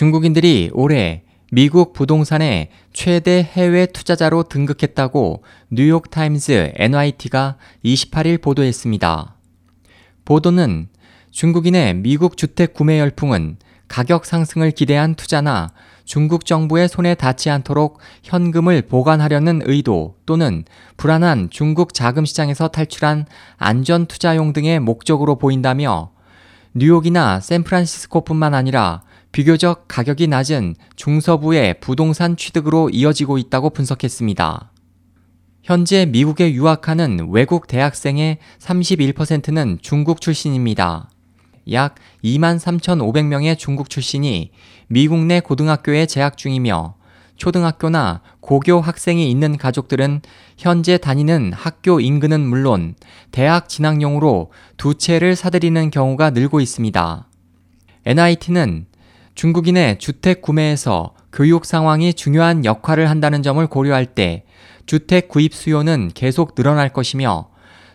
중국인들이 올해 미국 부동산의 최대 해외 투자자로 등극했다고 뉴욕타임즈 NYT가 28일 보도했습니다. 보도는 중국인의 미국 주택 구매 열풍은 가격 상승을 기대한 투자나 중국 정부의 손에 닿지 않도록 현금을 보관하려는 의도 또는 불안한 중국 자금 시장에서 탈출한 안전 투자용 등의 목적으로 보인다며 뉴욕이나 샌프란시스코뿐만 아니라 비교적 가격이 낮은 중서부의 부동산 취득으로 이어지고 있다고 분석했습니다. 현재 미국에 유학하는 외국 대학생의 31%는 중국 출신입니다. 약 2만 3,500명의 중국 출신이 미국 내 고등학교에 재학 중이며 초등학교나 고교 학생이 있는 가족들은 현재 다니는 학교 인근은 물론 대학 진학용으로 두 채를 사들이는 경우가 늘고 있습니다. NIT는 중국인의 주택 구매에서 교육 상황이 중요한 역할을 한다는 점을 고려할 때 주택 구입 수요는 계속 늘어날 것이며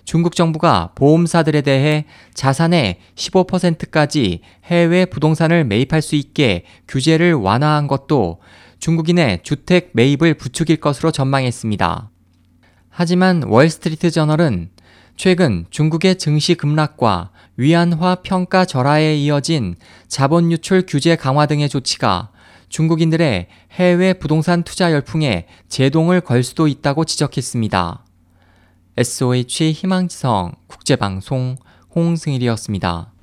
중국 정부가 보험사들에 대해 자산의 15%까지 해외 부동산을 매입할 수 있게 규제를 완화한 것도 중국인의 주택 매입을 부추길 것으로 전망했습니다. 하지만 월스트리트 저널은 최근 중국의 증시 급락과 위안화 평가 절하에 이어진 자본 유출 규제 강화 등의 조치가 중국인들의 해외 부동산 투자 열풍에 제동을 걸 수도 있다고 지적했습니다. SOH 희망지성 국제방송 홍승일이었습니다.